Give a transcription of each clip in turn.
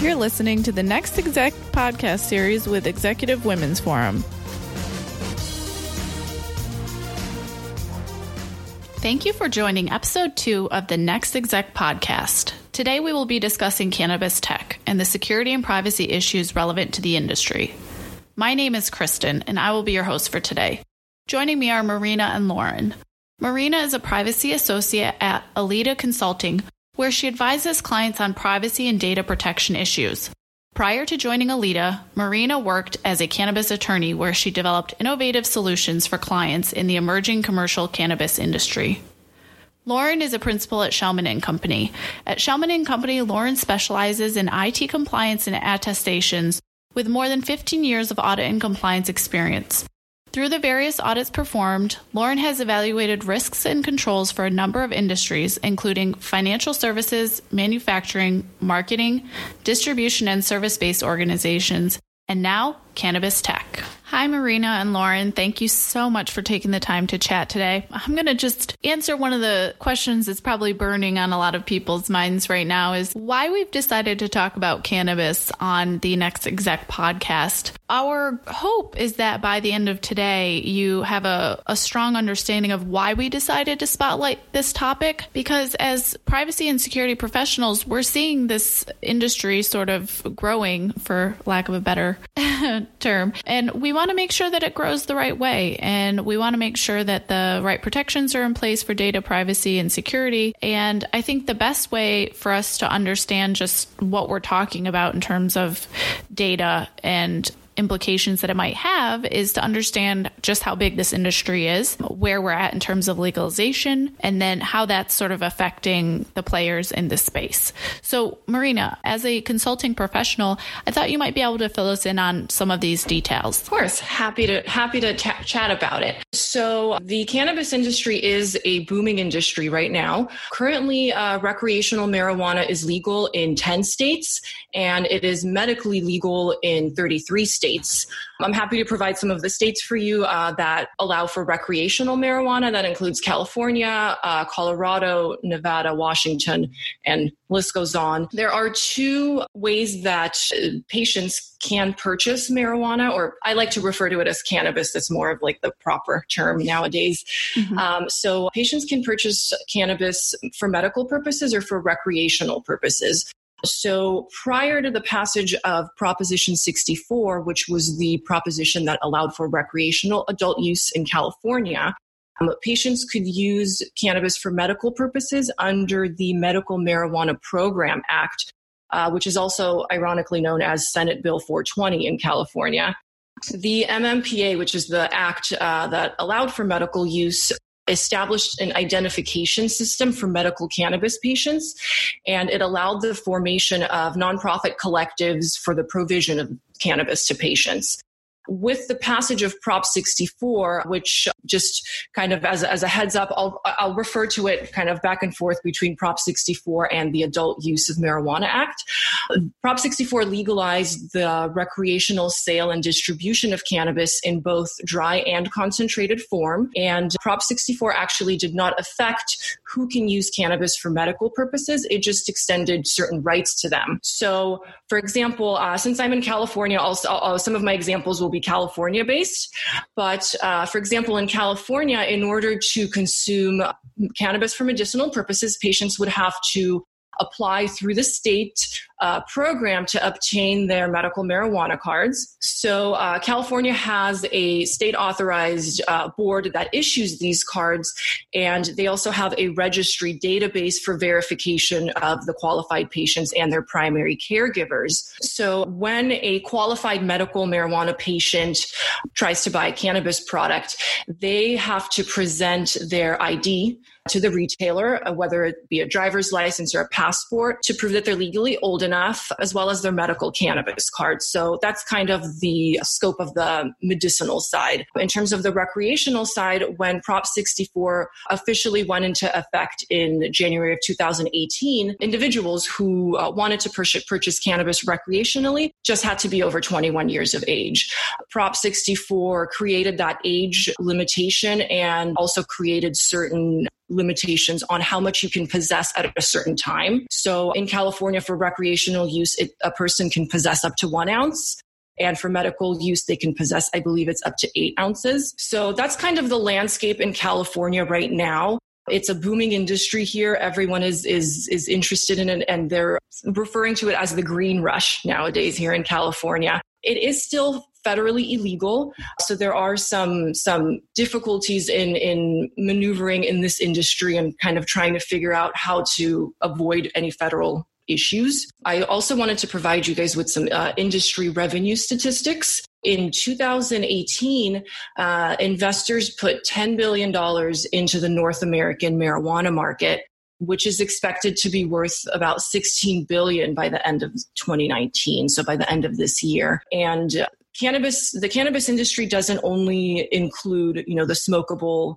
You're listening to the Next Exec podcast series with Executive Women's Forum. Thank you for joining episode two of the Next Exec podcast. Today we will be discussing cannabis tech and the security and privacy issues relevant to the industry. My name is Kristen, and I will be your host for today. Joining me are Marina and Lauren. Marina is a privacy associate at Aleada Consulting, where she advises clients on privacy and data protection issues. Prior to joining Aleada, Marina worked as a cannabis attorney where she developed innovative solutions for clients in the emerging commercial cannabis industry. Lauren is a principal at Schellman and Company. At Schellman and Company, Lauren specializes in IT compliance and attestations with more than 15 years of audit and compliance experience. Through the various audits performed, Lauren has evaluated risks and controls for a number of industries, including financial services, manufacturing, marketing, distribution, and service based organizations, and now cannabis tech. Hi, Marina and Lauren. Thank you so much for taking the time to chat today. I'm going to just answer one of the questions that's probably burning on a lot of people's minds right now is why we've decided to talk about cannabis on the Next Exec podcast. Our hope is that by the end of today, you have a, a strong understanding of why we decided to spotlight this topic. Because as privacy and security professionals, we're seeing this industry sort of growing, for lack of a better term. And we want to make sure that it grows the right way. And we want to make sure that the right protections are in place for data privacy and security. And I think the best way for us to understand just what we're talking about in terms of data and implications that it might have is to understand just how big this industry is, where we're at in terms of legalization, and then how that's sort of affecting the players in this space. So, Marina, as a consulting professional, I thought you might be able to fill us in on some of these details. Of course, happy to happy to t- chat about it. So, the cannabis industry is a booming industry right now. Currently, uh, recreational marijuana is legal in 10 states and it is medically legal in 33 states states. I'm happy to provide some of the states for you uh, that allow for recreational marijuana. That includes California, uh, Colorado, Nevada, Washington, and list goes on. There are two ways that uh, patients can purchase marijuana, or I like to refer to it as cannabis. That's more of like the proper term nowadays. Mm-hmm. Um, so patients can purchase cannabis for medical purposes or for recreational purposes. So prior to the passage of Proposition 64, which was the proposition that allowed for recreational adult use in California, um, patients could use cannabis for medical purposes under the Medical Marijuana Program Act, uh, which is also ironically known as Senate Bill 420 in California. The MMPA, which is the act uh, that allowed for medical use established an identification system for medical cannabis patients, and it allowed the formation of nonprofit collectives for the provision of cannabis to patients with the passage of Prop 64, which just kind of as, as a heads up, I'll, I'll refer to it kind of back and forth between Prop 64 and the Adult Use of Marijuana Act. Prop 64 legalized the recreational sale and distribution of cannabis in both dry and concentrated form. And Prop 64 actually did not affect who can use cannabis for medical purposes. It just extended certain rights to them. So, for example, uh, since I'm in California, uh, some of my examples will be California based. But uh, for example, in California, in order to consume cannabis for medicinal purposes, patients would have to apply through the state uh, program to obtain their medical marijuana cards. So, uh, California has a state authorized uh, board that issues these cards, and they also have a registry database for verification of the qualified patients and their primary caregivers. So, when a qualified medical marijuana patient tries to buy a cannabis product, they have to present their ID to the retailer, uh, whether it be a driver's license or a passport, to prove that they're legally old enough, as well as their medical cannabis card. So that's kind of the scope of the medicinal side. In terms of the recreational side, when Prop 64 officially went into effect in January of 2018, individuals who uh, wanted to purchase, purchase cannabis recreationally just had to be over 21 years of age. Prop 64 created that age limitation and also created certain limitations on how much you can possess at a certain time. So in California, for recreational use, it, a person can possess up to one ounce. And for medical use, they can possess, I believe it's up to eight ounces. So that's kind of the landscape in California right now. It's a booming industry here. Everyone is is is interested in it, and they're referring to it as the green rush nowadays here in California. It is still federally illegal, so there are some some difficulties in in maneuvering in this industry and kind of trying to figure out how to avoid any federal issues. I also wanted to provide you guys with some uh, industry revenue statistics. In 2018, uh, investors put $10 billion into the North American marijuana market which is expected to be worth about 16 billion by the end of 2019 so by the end of this year and cannabis the cannabis industry doesn't only include you know the smokable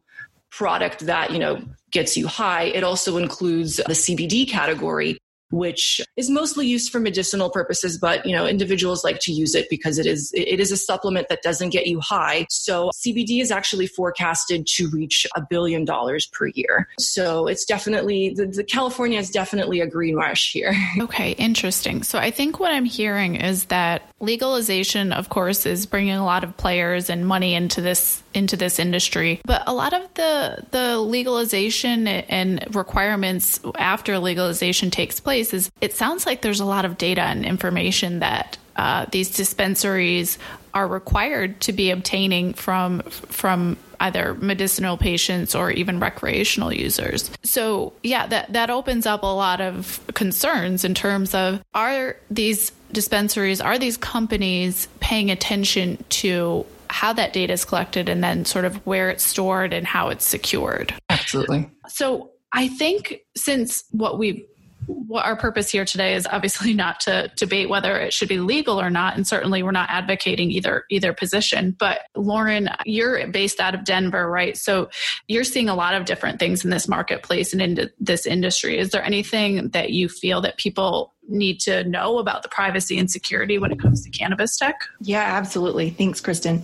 product that you know gets you high it also includes the cbd category which is mostly used for medicinal purposes, but you know, individuals like to use it because it is it is a supplement that doesn't get you high. So CBD is actually forecasted to reach a billion dollars per year. So it's definitely the, the California is definitely a green rush here. Okay, interesting. So I think what I'm hearing is that legalization, of course, is bringing a lot of players and money into this into this industry, but a lot of the the legalization and requirements after legalization takes place is it sounds like there's a lot of data and information that uh, these dispensaries are required to be obtaining from from either medicinal patients or even recreational users. So yeah, that that opens up a lot of concerns in terms of are these dispensaries, are these companies paying attention to how that data is collected and then sort of where it's stored and how it's secured? Absolutely. So I think since what we what our purpose here today is obviously not to debate whether it should be legal or not and certainly we're not advocating either either position. But lauren you're based out of denver right? So you're seeing a lot of different things in this marketplace and in this industry. Is there anything that you feel that people need to know about the privacy and security when it comes to cannabis tech? Yeah, absolutely. Thanks, Kristen.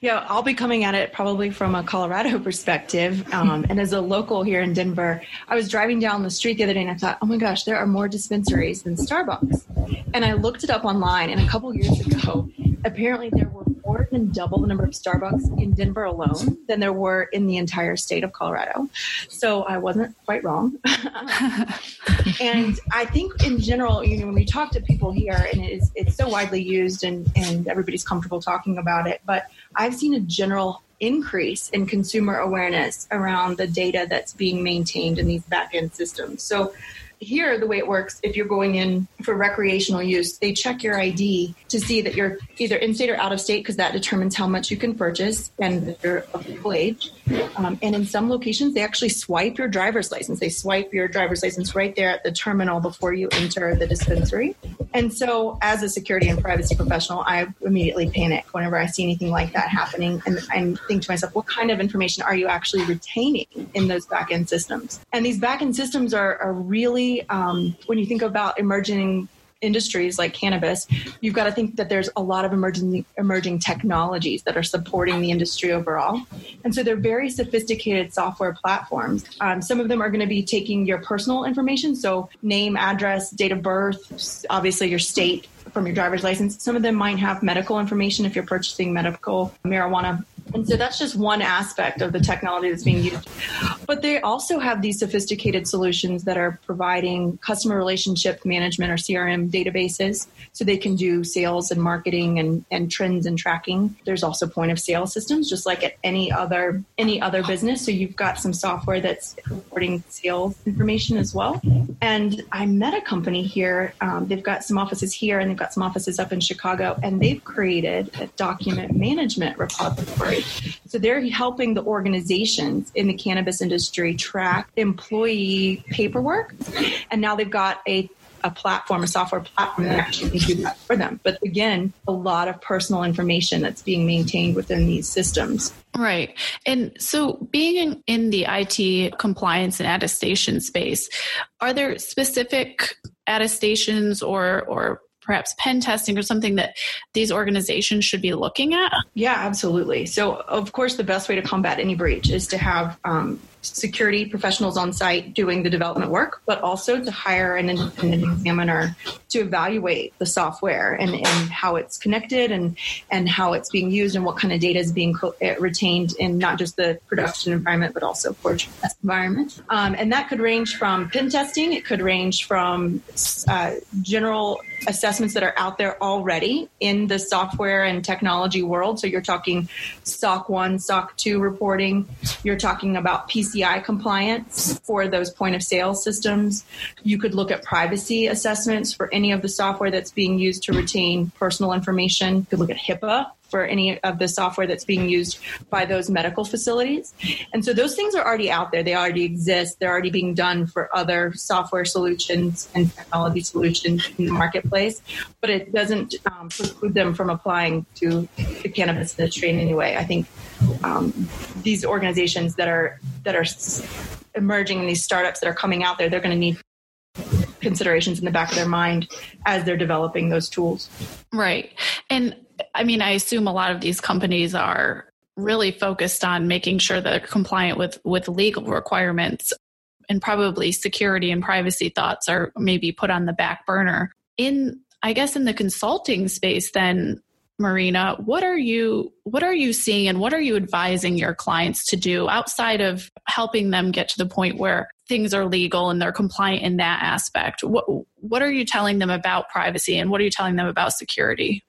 Yeah, I'll be coming at it probably from a Colorado perspective. Um, and as a local here in Denver, I was driving down the street the other day and I thought, oh my gosh, there are more dispensaries than Starbucks. And I looked it up online, and a couple years ago, apparently there were more than double the number of Starbucks in Denver alone than there were in the entire state of Colorado. So I wasn't quite wrong. and I think in general, you know, when we talk to people here, and it is, it's so widely used and, and everybody's comfortable talking about it, but I've seen a general increase in consumer awareness around the data that's being maintained in these back-end systems. So here, the way it works, if you're going in for recreational use, they check your ID to see that you're either in state or out of state because that determines how much you can purchase and you're of age. Um, and in some locations, they actually swipe your driver's license. They swipe your driver's license right there at the terminal before you enter the dispensary. And so, as a security and privacy professional, I immediately panic whenever I see anything like that happening. And I think to myself, what kind of information are you actually retaining in those back end systems? And these back end systems are, are really, um, when you think about emerging industries like cannabis, you've got to think that there's a lot of emerging emerging technologies that are supporting the industry overall, and so they're very sophisticated software platforms. Um, some of them are going to be taking your personal information, so name, address, date of birth, obviously your state from your driver's license. Some of them might have medical information if you're purchasing medical marijuana and so that's just one aspect of the technology that's being used. But they also have these sophisticated solutions that are providing customer relationship management or CRM databases so they can do sales and marketing and, and trends and tracking. There's also point of sale systems, just like at any other any other business. So you've got some software that's reporting sales information as well. And I met a company here. Um, they've got some offices here and they've got some offices up in Chicago, and they've created a document management repository so they're helping the organizations in the cannabis industry track employee paperwork. And now they've got a a platform, a software platform that actually can do that for them. But again, a lot of personal information that's being maintained within these systems. Right. And so, being in, in, the IT compliance and attestation space, are there specific attestations or, or perhaps pen testing or something that these organizations should be looking at? Yeah, absolutely. So, of course, the best way to combat any breach is to have um, security professionals on site doing the development work, but also to hire an independent examiner to evaluate the software and, and how it's connected and, and how it's being used and what kind of data is being co- eh, retained in not just the production environment, but also forge environment. Um, and that could range from pen testing, it could range from uh, general assessments that are out there already in the software and technology world. So you're talking SOC 1, SOC 2 reporting, you're talking about PCI compliance for those point of sale systems. You could look at privacy assessments for any of the software that's being used to retain personal information. You could look at HIPAA for any of the software that's being used by those medical facilities. And so those things are already out there. They already exist. They're already being done for other software solutions and technology solutions in the marketplace, but it doesn't um, preclude them from applying to the cannabis industry in any way. I think um, these organizations that are that are emerging, and these startups that are coming out there, they're going to need considerations in the back of their mind as they're developing those tools. Right. And I mean, I assume a lot of these companies are really focused on making sure that they're compliant with with legal requirements and probably security and privacy thoughts are maybe put on the back burner. In I guess in the consulting space then Marina, what are you what are you seeing and what are you advising your clients to do outside of helping them get to the point where things are legal and they're compliant in that aspect? What what are you telling them about privacy and what are you telling them about security?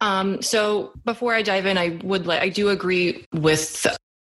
Um, so before I dive in, I would like I do agree with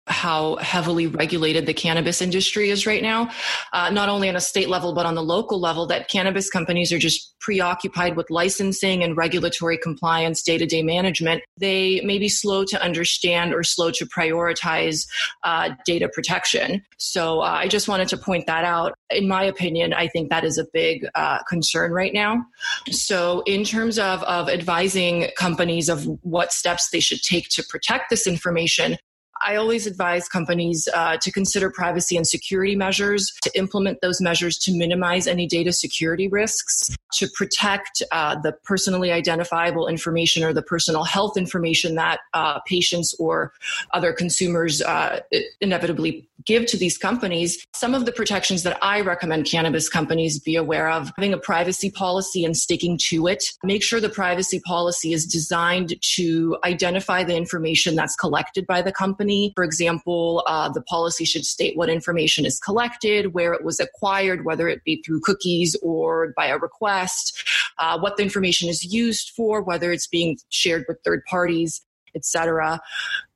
how heavily regulated the cannabis industry is right now, uh, not only on a state level, but on the local level, that cannabis companies are just preoccupied with licensing and regulatory compliance, day to day management. They may be slow to understand or slow to prioritize uh, data protection. So uh, I just wanted to point that out. In my opinion, I think that is a big uh, concern right now. So, in terms of, of advising companies of what steps they should take to protect this information, I always advise companies uh, to consider privacy and security measures, to implement those measures to minimize any data security risks, to protect uh, the personally identifiable information or the personal health information that uh, patients or other consumers uh, inevitably give to these companies. Some of the protections that I recommend cannabis companies be aware of having a privacy policy and sticking to it. Make sure the privacy policy is designed to identify the information that's collected by the company company. For example, uh, the policy should state what information is collected, where it was acquired, whether it be through cookies or by a request, uh, what the information is used for, whether it's being shared with third parties, etc.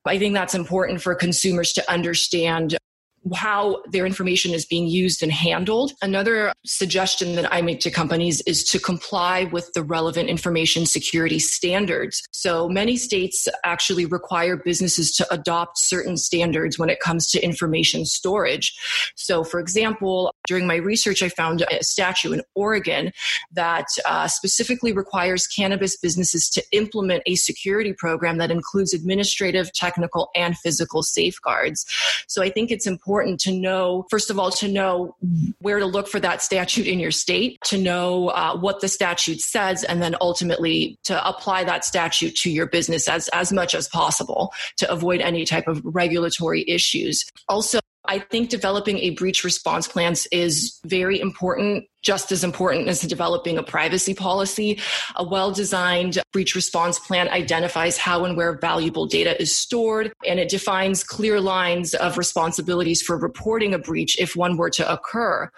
I think that's important for consumers to understand how their information is being used and handled. Another suggestion that I make to companies is to comply with the relevant information security standards. So many states actually require businesses to adopt certain standards when it comes to information storage. So, for example, during my research, I found a statute in Oregon that uh, specifically requires cannabis businesses to implement a security program that includes administrative, technical, and physical safeguards. So I think it's important important to know, first of all, to know where to look for that statute in your state, to know uh, what the statute says, and then ultimately to apply that statute to your business as, as much as possible to avoid any type of regulatory issues. Also, I think developing a breach response plans is very important, just as important as developing a privacy policy. A well designed breach response plan identifies how and where valuable data is stored, and it defines clear lines of responsibilities for reporting a breach if one were to occur.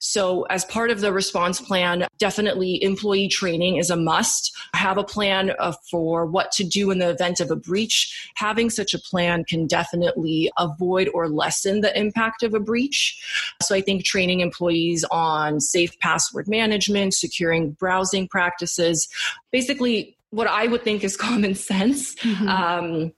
So, as part of the response plan, definitely employee training is a must. Have a plan uh, for what to do in the event of a breach. Having such a plan can definitely avoid or lessen the impact of a breach. So, I think training employees on safe password management, securing browsing practices, basically what I would think is common sense. Mm-hmm. Um,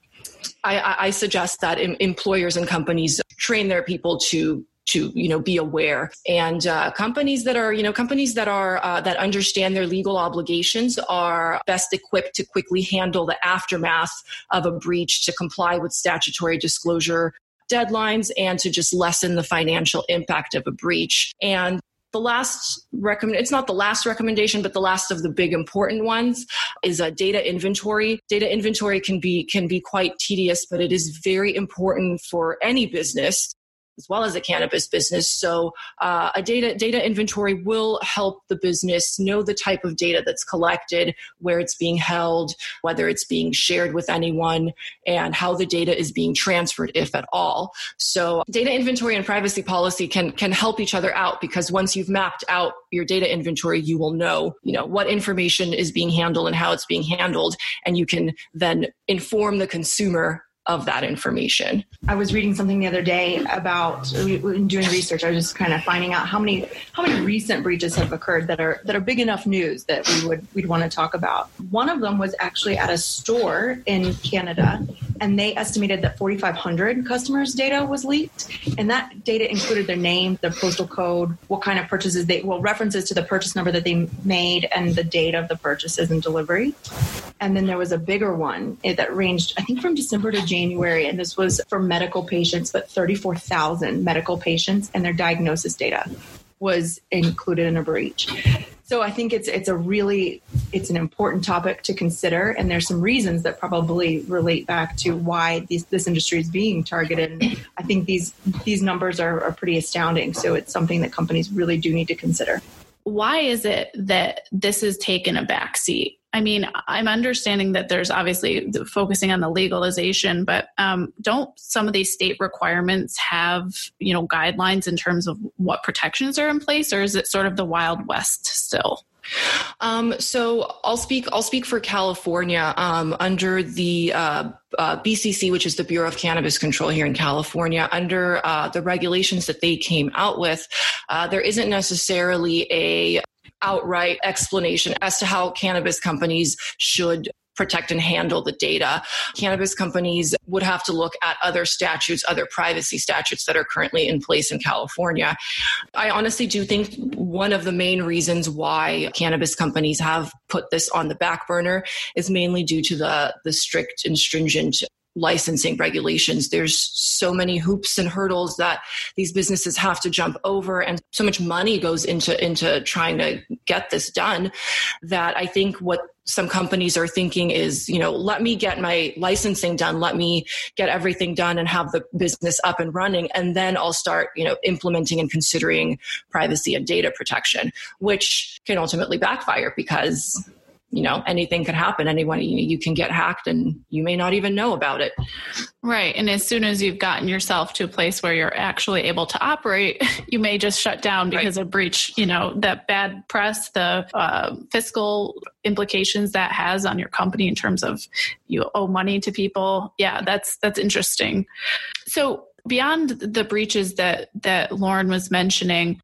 I, I, suggest that employers and companies train their people to to you know be aware. And uh, companies that are you know companies that are uh, that understand their legal obligations are best equipped to quickly handle the aftermath of a breach to comply with statutory disclosure deadlines and to just lessen the financial impact of a breach. And the last recommend it's not the last recommendation but the last of the big important ones is a data inventory. Data inventory can be can be quite tedious but it is very important for any business as well as a cannabis business. So uh, a data data inventory will help the business know the type of data that's collected, where it's being held, whether it's being shared with anyone, and how the data is being transferred, if at all. So data inventory and privacy policy can can help each other out because once you've mapped out your data inventory, you will know, you know, what information is being handled and how it's being handled, and you can then inform the consumer of that information. I was reading something the other day about doing research. I was just kind of finding out how many how many recent breaches have occurred that are that are big enough news that we would we'd want to talk about. One of them was actually at a store in Canada, and they estimated that 4,500 customers' data was leaked, and that data included their name, their postal code, what kind of purchases they well references to the purchase number that they made, and the date of the purchases and delivery. And then there was a bigger one eh, that ranged, I think, from December to January, and this was for medical patients, but 34,000 medical patients and their diagnosis data was included in a breach. So I think it's it's a really it's an important topic to consider, and there's some reasons that probably relate back to why these, this industry is being targeted. And I think these these numbers are, are pretty astounding. So it's something that companies really do need to consider. Why is it that this has taken a backseat? I mean, I'm understanding that there's obviously focusing on the legalization, but um, don't some of these state requirements have, you know, guidelines in terms of what protections are in place, or is it sort of the Wild West still? Um, so I'll speak. I'll speak for California um, under the uh, uh, BCC, which is the Bureau of Cannabis Control here in California. Under uh, the regulations that they came out with, uh, there isn't necessarily a outright explanation as to how cannabis companies should protect and handle the data. Cannabis companies would have to look at other statutes, other privacy statutes that are currently in place in California. I honestly do think one of the main reasons why cannabis companies have put this on the back burner is mainly due to the, the strict and stringent licensing regulations. There's so many hoops and hurdles that these businesses have to jump over and so much money goes into into trying to get this done that I think what some companies are thinking is, you know, let me get my licensing done, let me get everything done and have the business up and running and then I'll start, you know, implementing and considering privacy and data protection, which can ultimately backfire because you know anything could happen. Anyone you, you can get hacked and you may not even know about it. Right. And as soon as you've gotten yourself to a place where you're actually able to operate you may just shut down because right. of breach you know that bad press the uh, fiscal implications that has on your company in terms of you owe money to people. Yeah that's that's interesting. So beyond the breaches that that lauren was mentioning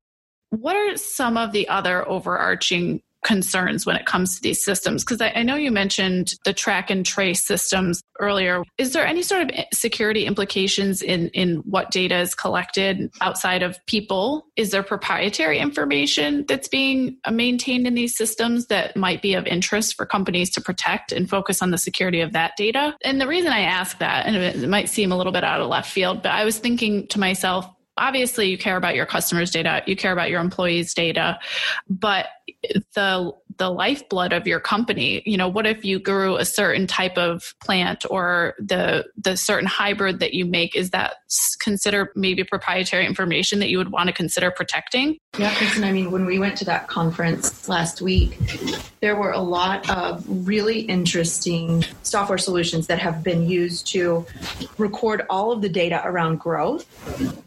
what are some of the other overarching concerns when it comes to these systems? Because I, I, know you mentioned the track and trace systems earlier. Is there any sort of security implications in, in what data is collected outside of people? Is there proprietary information that's being maintained in these systems that might be of interest for companies to protect and focus on the security of that data? And the reason I ask that, and it might seem a little bit out of left field, but I was thinking to myself, obviously you care about your customers data you care about your employees data but the the lifeblood of your company. You know what if you grew a certain type of plant or the the certain hybrid that you make? Is that consider maybe proprietary information that you would want to consider protecting? Yeah kristen i mean when we went to that conference last week there were a lot of really interesting software solutions that have been used to record all of the data around growth.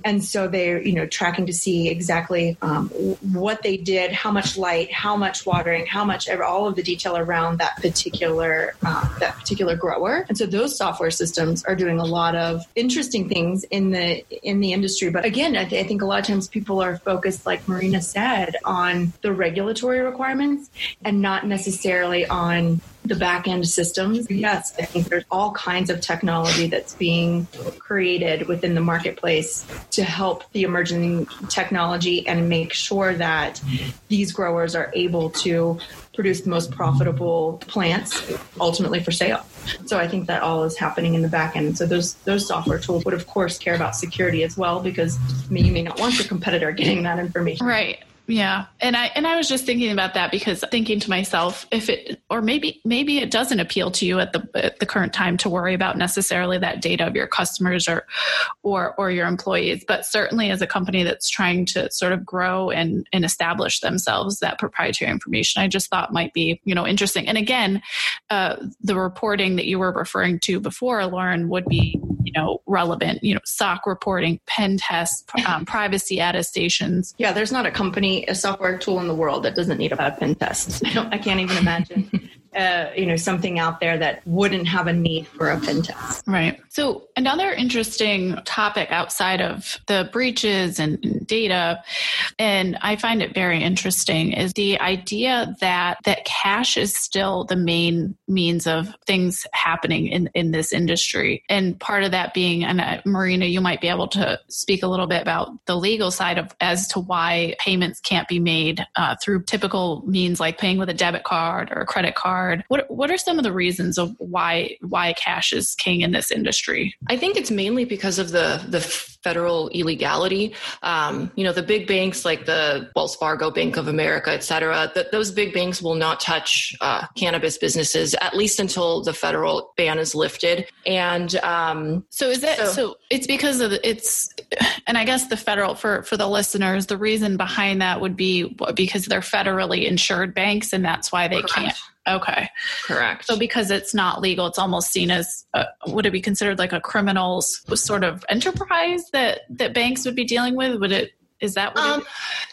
And so they're you know tracking to see exactly um, what they did how much light how much watering, how much all of the detail around that particular uh, that particular grower. And so those software systems are doing a lot of interesting things in the in the industry. But again, I, th- I think a lot of times people are focused, like Marina said, on the regulatory requirements and not necessarily on the back end systems. Yes, I think there's all kinds of technology that's being created within the marketplace to help the emerging technology and make sure that these growers are able to produce the most profitable plants ultimately for sale. So I think that all is happening in the back end. So those those software tools would of course care about security as well because you may not want your competitor getting that information. Right Yeah. And I and I was just thinking about that because thinking to myself if it or maybe maybe it doesn't appeal to you at the at the current time to worry about necessarily that data of your customers or or or your employees, but certainly as a company that's trying to sort of grow and and establish themselves that proprietary information I just thought might be, you know, interesting. And again, uh, the reporting that you were referring to before Lauren would be, you know, relevant, you know, SOC reporting, pen tests, um, privacy attestations. Yeah, there's not a company a software tool in the world that doesn't need a pen test. I, I can't even imagine uh, you know something out there that wouldn't have a need for a pen test. Right. So another interesting topic outside of the breaches and, and data, and I find it very interesting, is the idea that that cash is still the main means of things happening in in this industry, and part of that being, and uh, Marina, you might be able to speak a little bit about the legal side of as to why payments can't be made uh, through typical means like paying with a debit card or a credit card What what are some of the reasons of why why cash is king in this industry? I think it's mainly because of the the federal illegality. Um, you know, the big banks like the Wells Fargo, Bank of America, et cetera, that those big banks will not touch uh, cannabis businesses at least until the federal ban is lifted. And um, so is that so, so? It's because of it's, and I guess the federal for for the listeners, the reason behind that would be because they're federally insured banks, and that's why they correct. can't Okay. Correct. So because it's not legal, it's almost seen as a, would it be considered like a criminal's sort of enterprise that that banks would be dealing with? Would it is that what um, it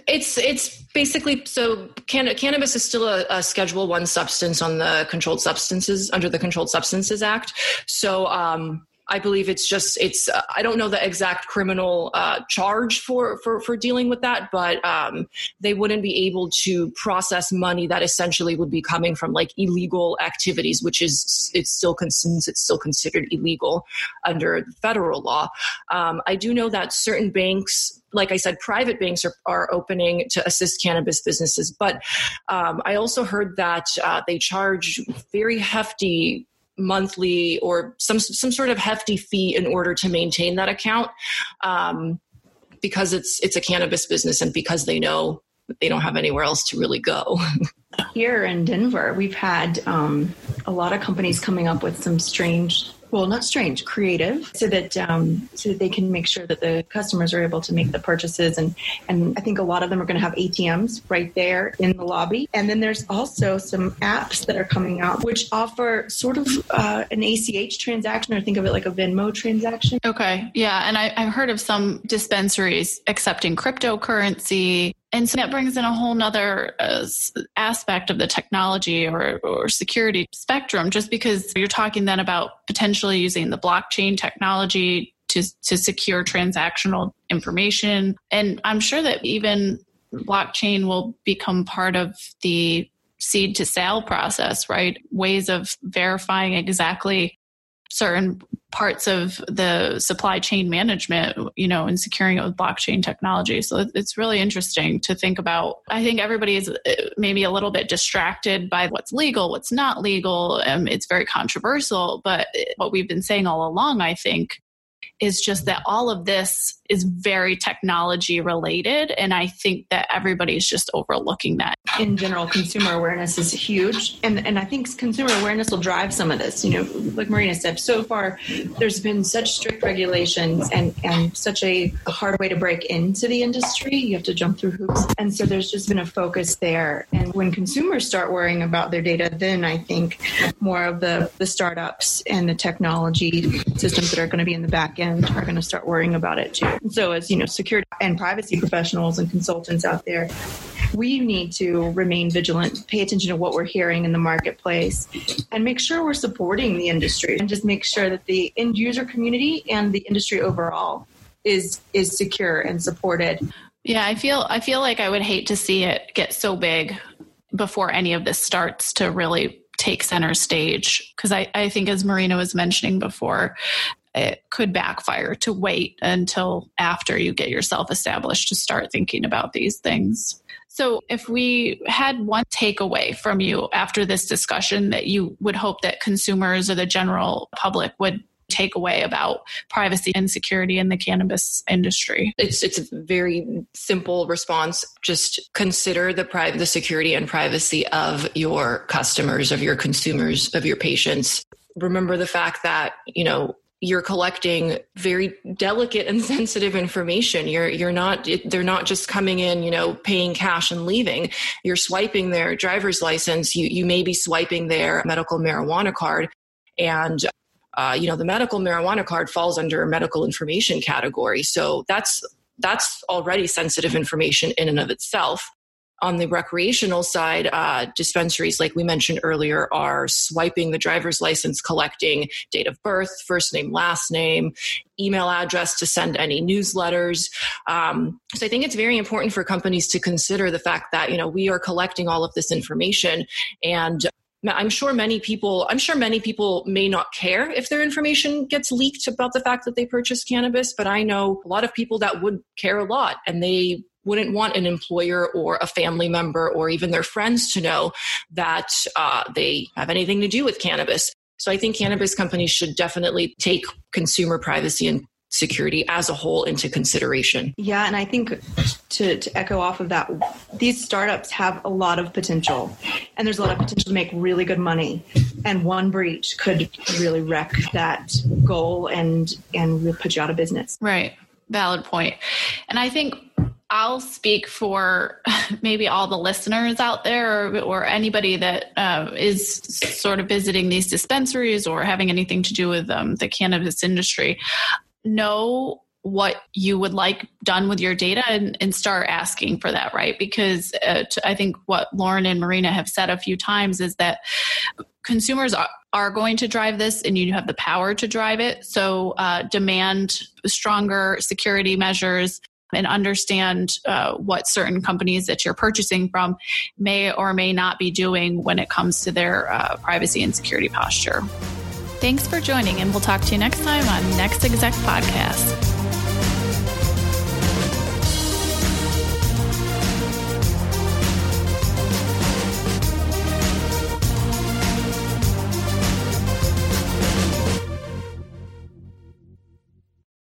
it's it's basically so can, cannabis is still a, a, schedule one substance on the controlled substances under the controlled substances act so um I believe it's just it's uh, I don't know the exact criminal uh, charge for for for dealing with that, but um, they wouldn't be able to process money that essentially would be coming from like illegal activities, which is it's still since it's still considered illegal under federal law. Um, I do know that certain banks like I said, private banks are, are opening to assist cannabis businesses. But um, I also heard that uh, they charge very hefty monthly or some some sort of hefty fee in order to maintain that account um, because it's it's a cannabis business and because they know they don't have anywhere else to really go. Here in Denver, we've had um, a lot of companies coming up with some strange well, not strange, creative, so that um, so that they can make sure that the customers are able to make the purchases. And and I think a lot of them are going to have ATMs right there in the lobby. And then there's also some apps that are coming out which offer sort of uh, an ACH transaction, or think of it like a Venmo transaction. Okay, yeah, and I, I've heard of some dispensaries accepting cryptocurrency and so that brings in a whole nother uh, aspect of the technology or, or security spectrum, just because you're talking then about potentially using the blockchain technology to, to secure transactional information. And I'm sure that even blockchain will become part of the seed to sale process, right? Ways of verifying exactly certain parts of the supply chain management, you know, and securing it with blockchain technology. So it's really interesting to think about. I think everybody is uh, maybe a little bit distracted by what's legal, what's not legal. Um, it's very controversial, but what we've been saying all along, I think, is just that all of this is very technology related. And I think that everybody's just overlooking that. In general, consumer awareness is huge. And, and I think consumer awareness will drive some of this. You know, like Marina said, so far there's been such strict regulations and, and such a hard way to break into the industry. You have to jump through hoops. And so there's just been a focus there. And when consumers start worrying about their data, then I think more of the, the startups and the technology systems that are going to be in the back end are going to start worrying about it too. So, as you know, security and privacy professionals and consultants out there, we need to remain vigilant, pay attention to what we're hearing in the marketplace, and make sure we're supporting the industry and just make sure that the end user community and the industry overall is is secure and supported. Yeah, I feel I feel like I would hate to see it get so big before any of this starts to really take center stage because I, I think as marina was mentioning before it could backfire to wait until after you get yourself established to start thinking about these things. So, if we had one takeaway from you after this discussion that you would hope that consumers or the general public would take away about privacy and security in the cannabis industry? It's it's a very simple response. Just consider the private the security and privacy of your customers, of your consumers, of your patients. Remember the fact that, you know, you're collecting very delicate and sensitive information. You're you're not they're not just coming in you know paying cash and leaving. You're swiping their driver's license. You you may be swiping their medical marijuana card. And uh, you know the medical marijuana card falls under a medical information category. So that's that's already sensitive information in and of itself on the recreational side, uh, dispensaries, like we mentioned earlier, are swiping the driver's license, collecting date of birth, first name, last name, email address to send any newsletters. Um, so I think it's very important for companies to consider the fact that you know we are collecting all of this information and I'm sure many people, I'm sure many people may not care if their information gets leaked about the fact that they purchased cannabis, but I know a lot of people that would care a lot and they wouldn't want an employer or a family member or even their friends to know that uh, they have anything to do with cannabis. So I think cannabis companies should definitely take consumer privacy and security as a whole into consideration. Yeah, and I think to, to echo off of that, these startups have a lot of potential, and there's a lot of potential to make really good money. And one breach could really wreck that goal and and put you out of business. Right. Valid point. And I think I'll speak for maybe all the listeners out there or, or anybody that uh, is sort of visiting these dispensaries or having anything to do with um, the cannabis industry. Know what you would like done with your data and, and start asking for that, right? Because uh, I think what Lauren and Marina have said a few times is that consumers are, are going to drive this and you have the power to drive it. So uh, demand stronger security measures and understand uh, what certain companies that you're purchasing from may or may not be doing when it comes to their uh, privacy and security posture. Thanks for joining, and we'll talk to you next time on Next Exec Podcast.